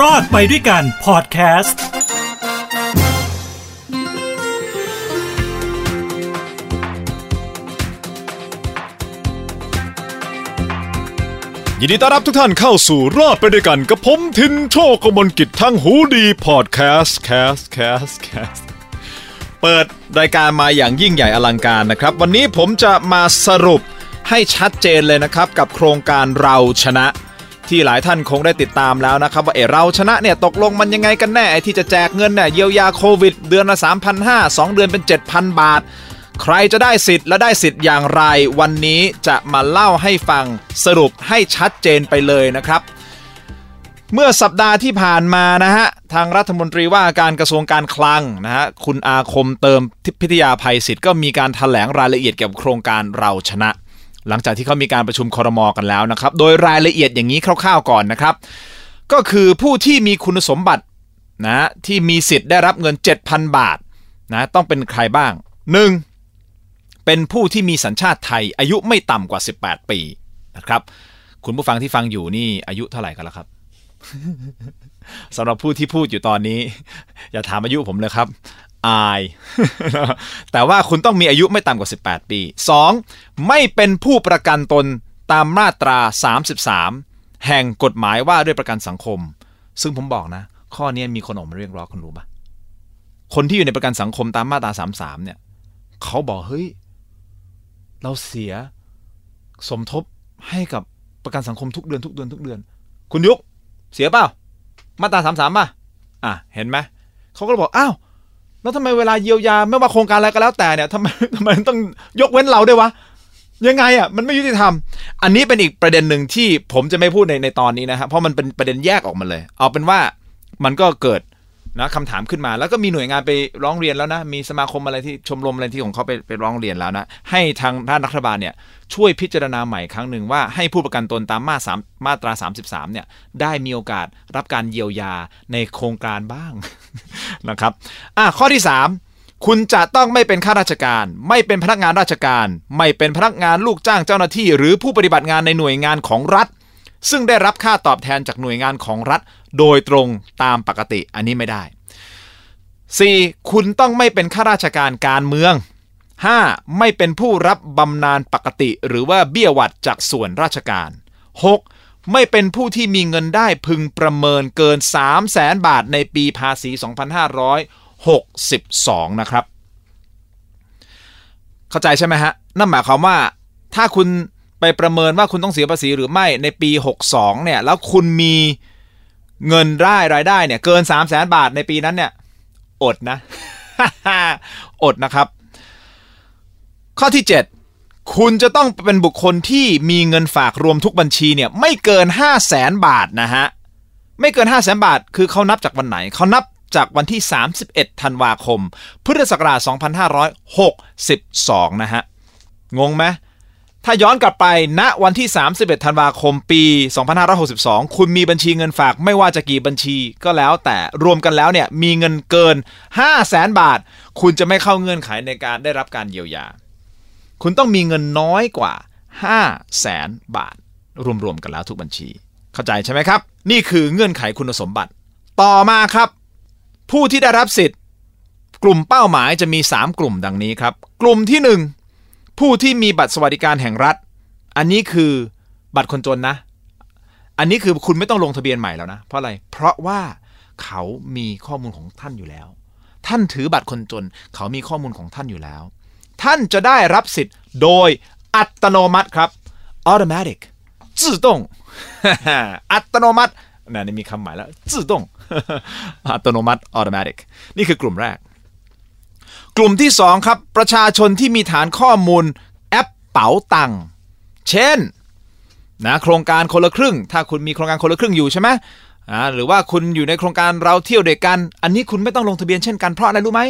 รอดไปด้วยกันพอดแคสต์ยินดีต้อนรับทุกท่านเข้าสู่รอดไปด้วยกันกับผมทินโชคกมลกิจทางหูดีพอดแคสต์แคสต์แคสต์แคสต์เปิดรายการมาอย่างยิ่งใหญ่อลังการนะครับ วันนี้ผมจะมาสรุปให้ชัดเจนเลยนะครับ กับโครงการเราชนะ ที่หลายท่านคงได้ติดตามแล้วนะครับว่าเออเราชนะเนี่ยตกลงมันยังไงกันแน่ไอ้ที่จะแจกเงินเนี่ยเยียวยาโควิด เดือนละ 3,500 2 เดือนเป็น 7,000 บาท ใครจะได้สิทธิ์และได้สิทธิ์อย่างไร วันนี้จะมาเล่าให้ฟังสรุปให้ชัดเจนไปเลยนะครับเมื่อสัปดาห์ที่ผ่านมานะฮะ ทางรัฐมนตรีว่าการกระทรวงการคลังนะฮะ คุณอาคมเติมทิพิทยาภัยศิษย์ก็มีการถแถลงรายละเอียดเกี่ยวกับโครงการเราชนะ หลังจากที่เขามีการประชุมคอรมอกันแล้วนะครับ โดยรายละเอียดอย่างนี้คร่าวๆก่อนนะครับ ก็คือผู้ที่มีคุณสมบัตินะที่มีสิทธิ์ได้รับเงิน 7,000 บาทนะต้องเป็นใครบ้าง 1. เป็นผู้ที่มีสัญชาติไทยอายุไม่ต่ำกว่า 18 ปีนะครับคุณผู้ฟังที่ฟังอยู่นี่อายุเท่าไหร่กันแล้วครับสำหรับผู้ที่พูดอยู่ตอนนี้ อย่าถามอายุผมเลยครับ อาย แต่ว่าคุณต้องมีอายุไม่ต่ำกว่า 18 ปี 2. ไม่เป็นผู้ประกันตนตามมาตรา 33 แห่งกฎหมายว่าด้วยประกันสังคม ซึ่งผมบอกนะ ข้อนี้มีคนออกมาเรียกร้องคุณรู้ปะคนที่อยู่ในประกันสังคมตามมาตรา 33 เนี่ยเขาบอกเฮ้ย เราเสียสมทบให้กับประกันสังคมทุกเดือนทุกเดือนทุกเดือน คุณยุกเสียเปล่า มาตรา 33ป่ะอะ เห็นไหมเขาก็บอกอ้าว แล้วทำไมเวลาเยียวยาไม่ว่าโครงการอะไรก็แล้วแต่เนี่ยทำไมทำไมต้องยกเว้นเราด้วยวะยังไงอะมันไม่ยุติธรรม อันนี้เป็นอีกประเด็นหนึ่งที่ผมจะไม่พูดในในตอนนี้นะครับเพราะมันเป็นประเด็นแยกออกมาเลย เอาเป็นว่ามันก็เกิด นะคำถามขึ้นมาแล้วก็มีหน่วยงานไปร้องเรียนแล้วนะ มีสมาคมอะไรที่ชมรมอะไรที่ของเขาไปไปร้องเรียนแล้วนะ ให้ทางด้านรัฐบาลเนี่ยช่วยพิจารณาใหม่ครั้งหนึ่งว่าให้ผู้ประกันตนตามมาสามมาตรา 33เนี่ยได้มีโอกาสรับการเยียวยาในโครงการบ้างนะครับอะข้อที่ 3 คุณจะต้องไม่เป็นข้าราชการ ไม่เป็นพนักงานราชการ ไม่เป็นพนักงานลูกจ้างเจ้าหน้าที่ หรือผู้ปฏิบัติงานในหน่วยงานของรัฐ ซึ่งได้รับค่าตอบแทนจากหน่วยงานของรัฐ โดยตรงตามปกติอันนี้ไม่ได้ 4. คุณต้องไม่เป็นข้าราชการการเมือง 5. ไม่เป็นผู้รับบำนาญปกติ หรือว่าเบี้ยวัดจากส่วนราชการ 6. ไม่เป็นผู้ที่มีเงินได้พึงประเมินเกิน 3 0 0แสนบาทในปีภาษี 2562 นะครับ เข้าใจใช่ไหมฮะ นั่นหมายความว่า ถ้าคุณไปประเมินว่าคุณต้องเสียภาษีหรือไม่ในปี 62 เนี่ย แล้วคุณมี เงินได้รายได้เนี่ยเกิน3 0 0แสนบาทในปีนั้นเนี่ย อดนะ อดนะครับ ข้อที่ 7 คุณจะต้องเป็นบุคคลที่มีเงินฝากรวมทุกบัญชีเนี่ยไม่เกิน 5 0 0แสนบาทนะฮะ ไม่เกิน 5 0 0แสนบาท คือเขานับจากวันไหน เขานับจากวันที่ 31 ธันวาคม พุทธศักราช 2562 นะฮะ งงไหม ถ้าย้อนกลับไปณวันที่ 31 ธันวาคมปี 2562 คุณมีบัญชีเงินฝากไม่ว่าจะกี่บัญชีก็แล้วแต่รวมกันแล้วเนี่ยมีเงินเกิน 5 0 0แสนบาท คุณจะไม่เข้าเงื่อนไขในการได้รับการเยียวยา คุณต้องมีเงินน้อยกว่า 5 0 0แสนบาท รวมๆกันแล้วทุกบัญชี เข้าใจใช่ไหมครับ นี่คือเงื่อนไขคุณสมบัติ ต่อมาครับ ผู้ที่ได้รับสิทธิ์ กลุ่มเป้าหมายจะมี 3 กลุ่มดังนี้ครับ กลุ่มที่ 1 ผู้ที่มีบัตรสวัสดิการแห่งรัฐ อันนี้คือบัตรคนจนนะ อันนี้คือคุณไม่ต้องลงทะเบียนใหม่แล้วนะ เพราะอะไร เพราะว่าเขามีข้อมูลของท่านอยู่แล้ว ท่านถือบัตรคนจน เขามีข้อมูลของท่านอยู่แล้ว ท่านจะได้รับสิทธิ์โดยอัตโนมัติครับ automatic 自动 อัตโนมัตินะนี่มีคำหมายแล้ว自动 อัตโนมัติ automatic นี่คือกลุ่มแรก กลุ่มที่ 2 ครับ ประชาชนที่มีฐานข้อมูลแอปเป๋าตังเช่นนะโครงการคนละครึ่ง ถ้าคุณมีโครงการคนละครึ่งอยู่ใช่ไหมอ่าหรือว่าคุณอยู่ในโครงการเราเที่ยวเด็กกัน อันนี้คุณไม่ต้องลงทะเบียนเช่นกันเพราะอะไรรู้ไหม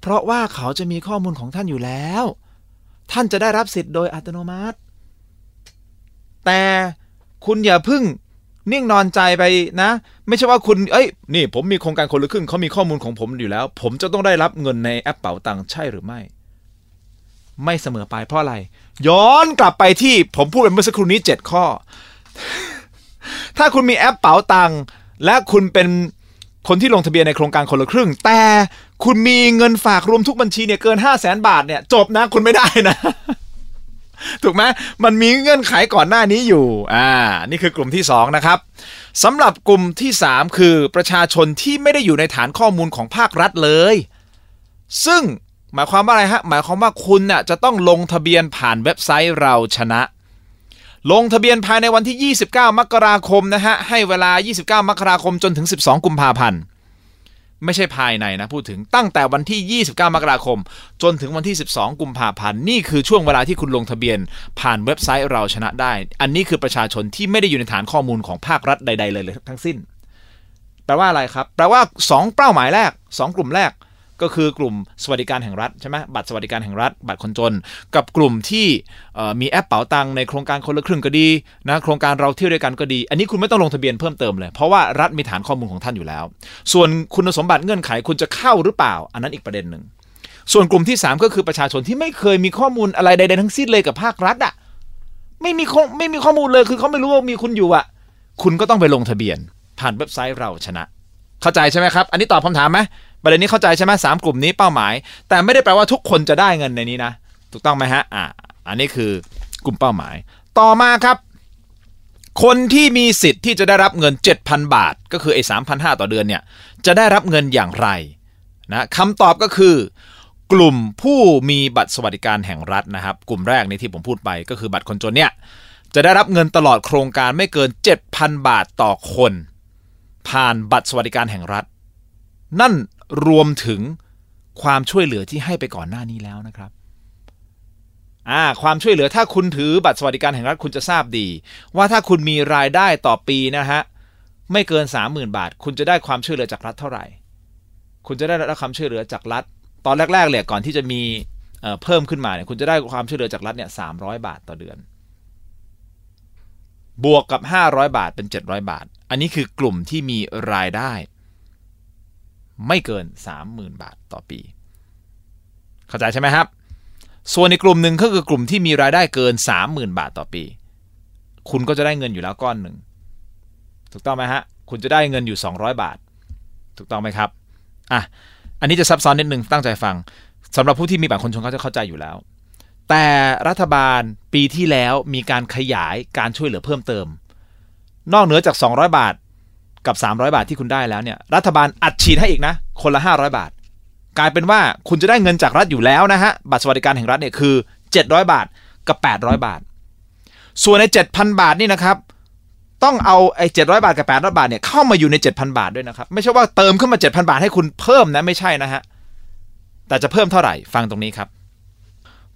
เพราะว่าเขาจะมีข้อมูลของท่านอยู่แล้ว ท่านจะได้รับสิทธิ์โดยอัตโนมัติ แต่คุณอย่าพึ่ง นิ่งนอนใจไปนะ ไม่ใช่ว่าคุณเอ้ยนี่ ผมมีโครงการคนละครึ่งเขามีข้อมูลของผมอยู่แล้ว ผมจะต้องได้รับเงินในแอปเป๋าตังค์ใช่หรือไม่ ไม่เสมอไปเพราะอะไร ย้อนกลับไปที่ผมพูดไปเมื่อสักครู่นี้ 7 ข้อ ถ้าคุณมีแอปเป๋าตังค์และคุณเป็นคนที่ลงทะเบียนในโครงการคนละครึ่ง แต่คุณมีเงินฝากรวมทุกบัญชีเนี่ยเกิน 5 0 0แสนบาทเนี่ยจบนะคุณไม่ได้นะ ถูกไหมมันมีเงื่อนไขก่อนหน้านี้อยู่อ่านี่คือกลุ่มที่ 2 นะครับสำหรับกลุ่มที่ 3 คือประชาชนที่ไม่ได้อยู่ในฐานข้อมูลของภาครัฐเลย ซึ่งหมายความว่าอะไรฮะหมายความว่าคุณน่ะจะต้องลงทะเบียนผ่านเว็บไซต์เราชนะ ลงทะเบียนภายในวันที่ 29 มกราคมนะฮะให้เวลา 29 มกราคมจนถึง 12 กุมภาพันธ์ ไม่ใช่ภายในนะ พูดถึงตั้งแต่วันที่ 29 มกราคม จนถึงวันที่ 12 กุมภาพันธ์นี่คือช่วงเวลาที่คุณลงทะเบียน ผ่านเว็บไซต์เราชนะได้ อันนี้คือประชาชนที่ไม่ได้อยู่ในฐานข้อมูลของภาครัฐใด ๆ เลยเลยทั้งสิ้น แปลว่าอะไรครับ แปลว่า 2 เป้าหมายแรก 2 กลุ่มแรก ก็คือกลุ่มสวัสดิการแห่งรัฐใช่ไหมบัตรสวัสดิการแห่งรัฐ บัตรคนจน กับกลุ่มที่มีแอปเป๋าตังในโครงการคนละครึ่งก็ดีนะโครงการเราเที่ยวด้วยกันก็ดี อันนี้คุณไม่ต้องลงทะเบียนเพิ่มเติมเลย เพราะว่ารัฐมีฐานข้อมูลของท่านอยู่แล้ว ส่วนคุณสมบัติเงื่อนไขคุณจะเข้าหรือเปล่า อันนั้นอีกประเด็นหนึ่งส่วนกลุ่มที่ 3 ก็คือประชาชนที่ไม่เคยมีข้อมูลอะไรใดๆทั้งสิ้นเลยกับภาครัฐอะไม่มีไม่มีข้อมูลเลยคือเขาไม่รู้ว่ามีคุณอยู่อะ คุณก็ต้องไปลงทะเบียน ผ่านเว็บไซต์เราชนะ เข้าใจใช่ไหมครับ อันนี้ตอบคำถามไหมประเด็นนี้เข้าใจใช่ไหมสามกลุ่มนี้เป้าหมาย แต่ไม่ได้แปลว่าทุกคนจะได้เงินในนี้นะ ถูกต้องไหมฮะอ่าอันนี้คือกลุ่มเป้าหมาย ต่อมาครับ คนที่มีสิทธิ์ที่จะได้รับเงิน 7,000 บาท ก็คือไอ้3,500ต่อเดือนเนี่ยจะได้รับเงินอย่างไรนะคำตอบก็คือกลุ่มผู้มีบัตรสวัสดิการแห่งรัฐนะครับ กลุ่มแรกนี้ที่ผมพูดไปก็คือบัตรคนจนเนี่ยจะได้รับเงินตลอดโครงการไม่เกิน 7,000 บาทต่อคน ผ่านบัตรสวัสดิการแห่งรัฐ นั่นรวมถึงความช่วยเหลือที่ให้ไปก่อนหน้านี้แล้วนะครับอ่าความช่วยเหลือถ้าคุณถือบัตรสวัสดิการแห่งรัฐคุณจะทราบดี ว่าถ้าคุณมีรายได้ต่อปีนะฮะไม่เกิน 30,000 บาท คุณจะได้ความช่วยเหลือจากรัฐเท่าไหร่ คุณจะได้รับความช่วยเหลือจากรัฐ ตอนแรกๆเลยก่อนที่จะมีเพิ่มขึ้นมาเนี่ยคุณจะได้ความช่วยเหลือจากรัฐเนี่ย300บาทต่อเดือน บวกกับ 500 บาทเป็น 700 บาท อันนี้คือกลุ่มที่มีรายได้ ไม่เกิน 30,000 บาทต่อปี เข้าใจใช่ไหมครับ ส่วนในกลุ่มหนึ่งก็คือกลุ่มที่มีรายได้เกิน 30,000 บาทต่อปี คุณก็จะได้เงินอยู่แล้วก้อนหนึ่ง ถูกต้องไหมฮะ คุณจะได้เงินอยู่ 200 บาท ถูกต้องไหมครับ อะ อันนี้จะซับซ้อนนิดนึงตั้งใจฟังสำหรับผู้ที่มีบัตรคนชนเขาจะเข้าใจอยู่แล้ว แต่รัฐบาลปีที่แล้วมีการขยายการช่วยเหลือเพิ่มเติม นอกเหนือจาก 200 บาทกับ 300 บาทที่คุณได้แล้วเนี่ยรัฐบาลอัดฉีดให้อีกนะ คนละ 500 บาท กลายเป็นว่าคุณจะได้เงินจากรัฐอยู่แล้วนะฮะบัตรสวัสดิการแห่งรัฐเนี่ยคือ 700 บาทกับ 800 บาท ส่วนใน 7,000 บาทนี่นะครับต้องเอาไอ้700บาทกับ800บาทเนี่ยเข้ามาอยู่ใน7,000บาทด้วยนะครับ ไม่ใช่ว่าเติมขึ้นมา7,000บาทให้คุณเพิ่มนะ ไม่ใช่นะฮะ แต่จะเพิ่มเท่าไหร่ฟังตรงนี้ครับ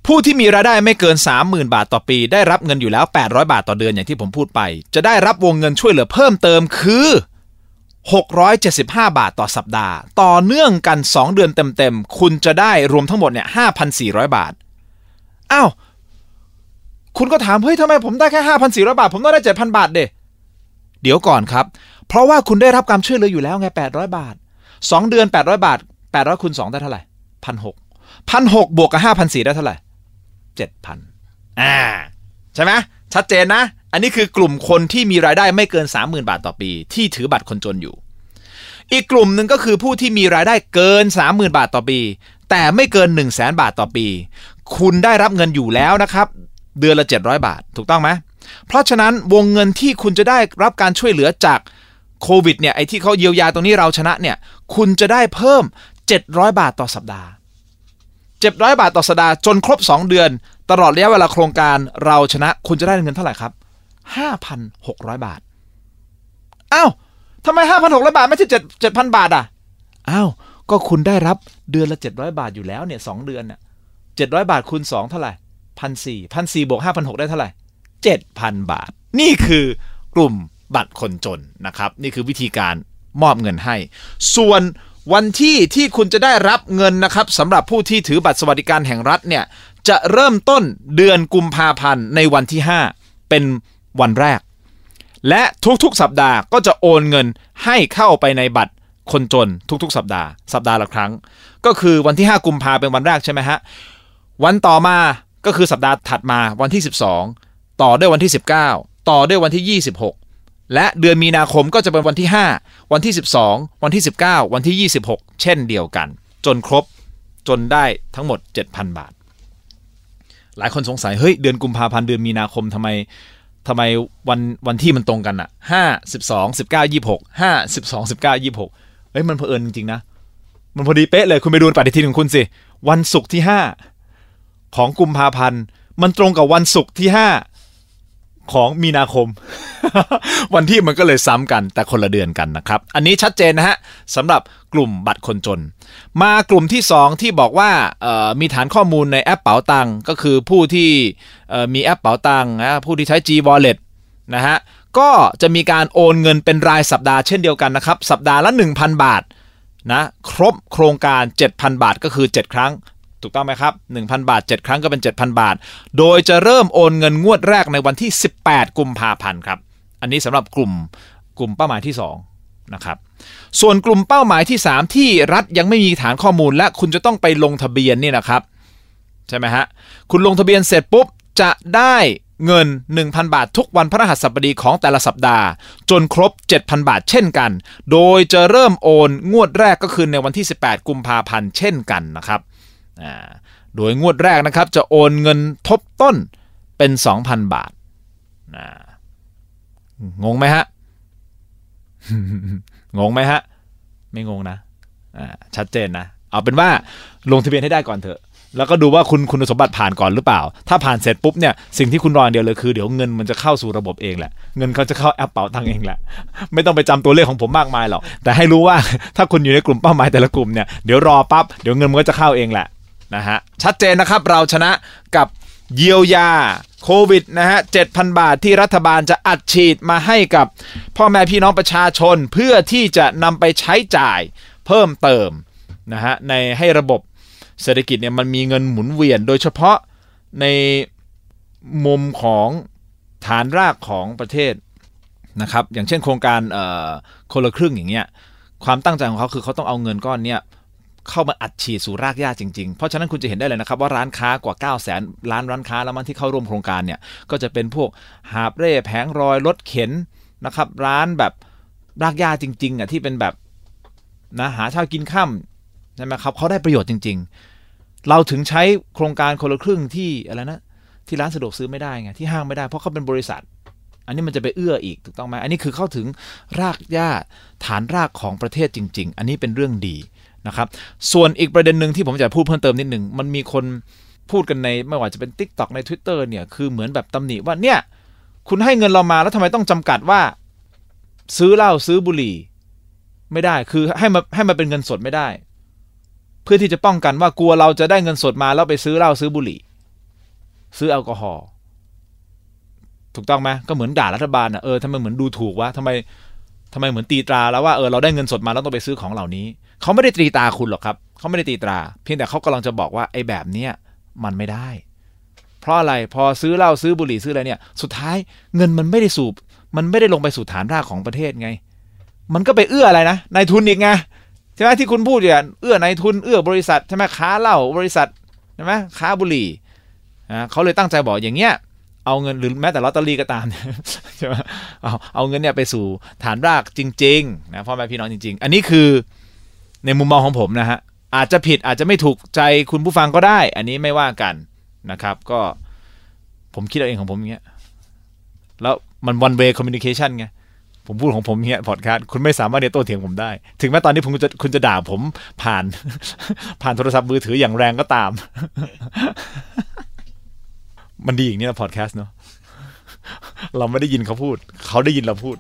ผู้ที่มีรายได้ไม่เกิน 30,000 บาทต่อปี ได้รับเงินอยู่แล้ว 800 บาทต่อเดือนอย่างที่ผมพูดไป จะได้รับวงเงินช่วยเหลือเพิ่มเติมคือ 675 บาทต่อสัปดาห์ ต่อเนื่องกัน 2 เดือนเต็มๆ คุณจะได้รวมทั้งหมดเนี่ย 5,400 บาท อ้าว คุณก็ถาม เฮ้ยทำไมผมได้แค่ 5,400 บาท ผมต้องได้ 7,000 บาทเดเดี๋ยวก่อนครับ เพราะว่าคุณได้รับการช่วยเหลืออยู่แล้วไง 800 บาท 2 เดือน 800 บาท 800คูณ2ได้เท่าไหร่พันหกพันหกบวกกับห้าพันสี่ได้เท่าไหร่ เจ็ดพันอ่าใช่ไหมชัดเจนนะ อันนี้คือกลุ่มคนที่มีรายได้ไม่เกิน 30,000 บาทต่อปี ที่ถือบัตรคนจนอยู่ อีกกลุ่มหนึ่งก็คือผู้ที่มีรายได้เกิน 30,000 บาทต่อปี แต่ไม่เกิน 1 0 0 0 0แบาทต่อปี คุณได้รับเงินอยู่แล้วนะครับ เดือนละ 700 บาท ถูกต้องไหมเพราะฉะนั้นวงเงินที่คุณจะได้รับการช่วยเหลือจากโควิดเนี่ยไอ้ที่เขาเยียวยาตรงนี้เราชนะเนี่ย คุณจะได้เพิ่ม 700 บาทต่อสัปดาห์ 700 บาทต่อสัปดาห์จนครบ 2 เดือน ตลอดระยะเวลาโครงการเราชนะคุณจะได้เงินเท่าไหร่ครับ 5,600 บาทอ้าวทำไม 5,600 บาทไม่ใช่7 7,000 บาทอะอ้าวก็คุณได้รับเดือนละ 700 บาทอยู่แล้วเนี่ยสเดือนเนี่ย700 บาทคูณ2เท่าไหร่พันสี่พันสี่บวก5,600ได้เท่าไหร่7,000บาท นี่คือกลุ่มบัตรคนจนนะครับ นี่คือวิธีการมอบเงินให้ ส่วน วันที่ที่คุณจะได้รับเงินนะครับสำหรับผู้ที่ถือบัตรสวัสดิการแห่งรัฐเนี่ยจะเริ่มต้นเดือนกุมภาพันธ์ในวันที่ 5 เป็นวันแรก และทุกๆ สัปดาห์ก็จะโอนเงินให้เข้าไปในบัตรคนจนทุกๆ สัปดาห์ สัปดาห์ละครั้ง ก็คือวันที่ 5 กุมภาเป็นวันแรกใช่ไหมฮะวันต่อมาก็คือสัปดาห์ถัดมาวันที่ 12 ต่อด้วยวันที่ 19 ต่อด้วยวันที่ 26 และเดือนมีนาคมก็จะเป็นวันที่ 5 วันที่ 12 วันที่ 19 วันที่ 26 เช่นเดียวกัน จนครบจนได้ทั้งหมด 7,000 บาท หลายคนสงสัยเฮ้ยเดือนกุมภาพันธ์เดือนมีนาคมทำไมทำไมวันวันที่มันตรงกันอะห้าสิบสองสิบเก้ายี่หกห้าสิบสองสิบเก้ายี่หกเฮ้ยมันเผอิญจริงๆนะ มันพอดีเป๊ะเลยคุณไปดูปฏิทินของคุณสิ วันศุกร์ที่ห้าของกุมภาพันธ์ มันตรงกับวันศุกร์ที่ห้า ของมีนาคม วันที่มันก็เลยซ้ำกันแต่คนละเดือนกันนะครับ อันนี้ชัดเจนนะฮะสำหรับกลุ่มบัตรคนจน มากลุ่มที่ 2 ที่บอกว่ามีฐานข้อมูลในแอปเป๋าตังก็คือผู้ที่มีแอปเป๋าตังนะผู้ที่ใช้ G Wallet นะฮะก็จะมีการโอนเงินเป็นรายสัปดาห์เช่นเดียวกันนะครับ สัปดาห์ละ 1,000 บาทนะครบโครงการ 7,000 บาทก็คือ 7 ครั้ง ถูกต้องไหมครับ 1,000 บาท 7 ครั้งก็เป็น 7,000 บาท โดยจะเริ่มโอนเงินงวดแรกในวันที่ 18 กุมภาพันธ์ครับ อันนี้สำหรับกลุ่มกลุ่มเป้าหมายที่2นะครับ ส่วนกลุ่มเป้าหมายที่ 3 ที่รัฐยังไม่มีฐานข้อมูลและคุณจะต้องไปลงทะเบียนนี่นะครับใช่ไหมฮะ คุณลงทะเบียนเสร็จปุ๊บจะได้เงิน 1,000 บาททุกวันพระหัสบดีของแต่ละสัปดาห์ จนครบ 7,000 บาทเช่นกัน โดยจะเริ่มโอนงวดแรกก็คือในวันที่ 18 กุมภาพันธ์เช่นกันนะครับ โดยงวดแรกนะครับจะโอนเงินทบต้นเป็น 2,000 บาทงงไหมฮะ งงไหมฮะ ไม่งงนะชัดเจนนะ เอาเป็นว่าลงทะเบียนให้ได้ก่อนเถอะ แล้วก็ดูว่าคุณคุณสมบัติผ่านก่อนหรือเปล่า ถ้าผ่านเสร็จปุ๊บเนี่ยสิ่งที่คุณรออย่างเดียวเลยคือเดี๋ยวเงินมันจะเข้าสู่ระบบเองแหละ เงินเขาจะเข้าแอปเป๋าตังเองแหละ ไม่ต้องไปจำตัวเลขของผมมากมายหรอก แต่ให้รู้ว่าถ้าคุณอยู่ในกลุ่มเป้าหมายแต่ละกลุ่มเนี่ยเดี๋ยวรอปั๊บเดี๋ยวเงินมันก็จะเข้าเองแหละ นะฮะชัดเจนนะครับเราชนะกับเยียวยาโควิดนะฮะ 7,000 บาทที่รัฐบาลจะอัดฉีดมาให้กับพ่อแม่พี่น้องประชาชนเพื่อที่จะนำไปใช้จ่ายเพิ่มเติมนะฮะในให้ระบบเศรษฐกิจเนี่ยมันมีเงินหมุนเวียน โดยเฉพาะในมุมของฐานรากของประเทศนะครับอย่างเช่นโครงการคนละครึ่งอย่างเงี้ยความตั้งใจของเขาคือเขาต้องเอาเงินก้อนเนี้ย เข้ามาอัดฉีดสู่รากหญ้าจริงๆ เพราะฉะนั้นคุณจะเห็นได้เลยนะครับว่าร้านค้ากว่า 9 0 0 0 0 0ล้านร้านค้าแล้วมันที่เข้าร่วมโครงการเนี่ยก็จะเป็นพวกหาบเร่แผงรอยรถเข็นนะครับร้านแบบรากหญ้าจริงๆอะที่เป็นแบบนะหาเช้ากินค่ำใช่ไหมครับเขาได้ประโยชน์จริง ๆ เราถึงใช้โครงการคนละครึ่งที่อะไรนะที่ร้านสะดวกซื้อไม่ได้ไงที่ห้างไม่ได้เพราะเขาเป็นบริษัท อันนี้มันจะไปเอื้ออีกถูกต้องไหมอันนี้คือเข้าถึงรากหญ้าฐานรากของประเทศจริง ๆ อันนี้เป็นเรื่องดี นะครับส่วนอีกประเด็นหนึ่งที่ผมจะพูดเพิ่มเติมนิดหนึ่งมันมีคนพูดกันในไม่ว่าจะเป็น Tik t o อกใน Twitter เนี่ยคือเหมือนแบบตำหนิว่าเนี่ยคุณให้เงินเรามาแล้วทำไมต้องจำกัดว่า ซื้อเหล้าซื้อบุหรี่ ไม่ได้คือให้มาให้มาเป็นเงินสดไม่ได้ เพื่อที่จะป้องกันว่ากลัวเราจะได้เงินสดมาแล้วไปซื้อเหล้าซื้อบุหรี่ ซื้อแอลกอฮอล์ถูกต้องไหมก็เหมือนด่ารัฐบาลอะเออทำไมเหมือนดูถูกวะทำไม ทำไมเหมือนตีตราแล้วว่าเออเราได้เงินสดมาแล้วต้องไปซื้อของเหล่านี้ เขาไม่ได้ตีตราคุณหรอกครับ เขาไม่ได้ตีตรา เพียงแต่เขากำลังจะบอกว่าไอ้แบบเนี้ยมันไม่ได้ เพราะอะไรพอซื้อเหล้าซื้อบุหรี่ซื้ออะไรเนี่ย สุดท้ายเงินมันไม่ได้สูบ มันไม่ได้ลงไปสู่ฐานรากของประเทศไง มันก็ไปเอื้ออะไรนะนายทุนอีกไงใช่ไหมที่คุณพูดอย่างเอื้อนายทุนเอื้อบริษัทใช่ไหมค้าเหล้าบริษัทใช่ไหมค้าบุหรี่อ่าเขาเลยตั้งใจบอกอย่างเงี้ย เอาเงินหรือแม้แต่ลอตเตอรี่ก็ตามใช่ไหมเอาเอาเงินเนี่ยไปสู่ฐานรากจริงๆนะพ่อแม่พี่น้องจริง ๆ อันนี้คือในมุมมองของผมนะฮะอาจจะผิดอาจจะไม่ถูกใจคุณผู้ฟังก็ได้ อันนี้ไม่ว่ากันนะครับ ก็ผมคิดเอาเองของผมอย่างเงี้ยแล้วมัน one way communication ไงผมพูดของผมเงี้ยพอดคาสต์คุณไม่สามารถเนโต้เถียงผมได้ ถึงแม้ตอนนี้ผมจะคุณจะด่าผมผ่าน ผ่านโทรศัพท์มือถืออย่างแรงก็ตาม มันดีอย่างนี้นะพอดแคสต์เนาะเราไม่ได้ยินเขาพูด เขาได้ยินเราพูด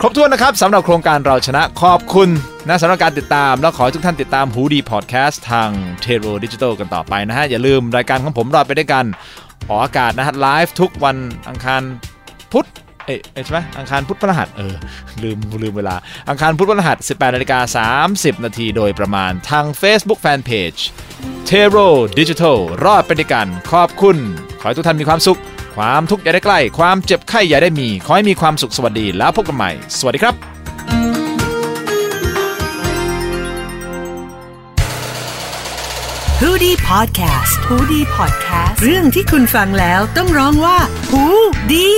ครบถ้วนนะครับสำหรับโครงการเราชนะขอบคุณนะสำหรับการติดตาม แล้วขอให้ทุกท่านติดตามหูดีพอดแคสต์ทางเทโรดิจิทัลกันต่อไปนะฮะ อย่าลืมรายการของผมรอดไปด้วยกัน ออกอากาศนะฮะไลฟ์ทุกวันอังคารพุธเอ๊ะเอ๊ะใช่ไหมอังคารพุธพฤหัสเออลืมลืมเวลาอังคารพุธพฤหัส 18นาฬิกา30 นาทีโดยประมาณทาง Facebook Fanpage t e r o Digital รอดไปด้วยกัน ขอบคุณ ขอให้ทุกท่านมีความสุข ความทุกข์อย่าได้ใกล้ ความเจ็บไข้อย่าได้มี ขอให้มีความสุขสวัสดีแล้วพบกันใหม่ สวัสดีครับ h o ดี้พอดแคสต์ฮูดี้พอดแคสต์เรื่องที่คุณฟังแล้วต้องร้องว่าหูดี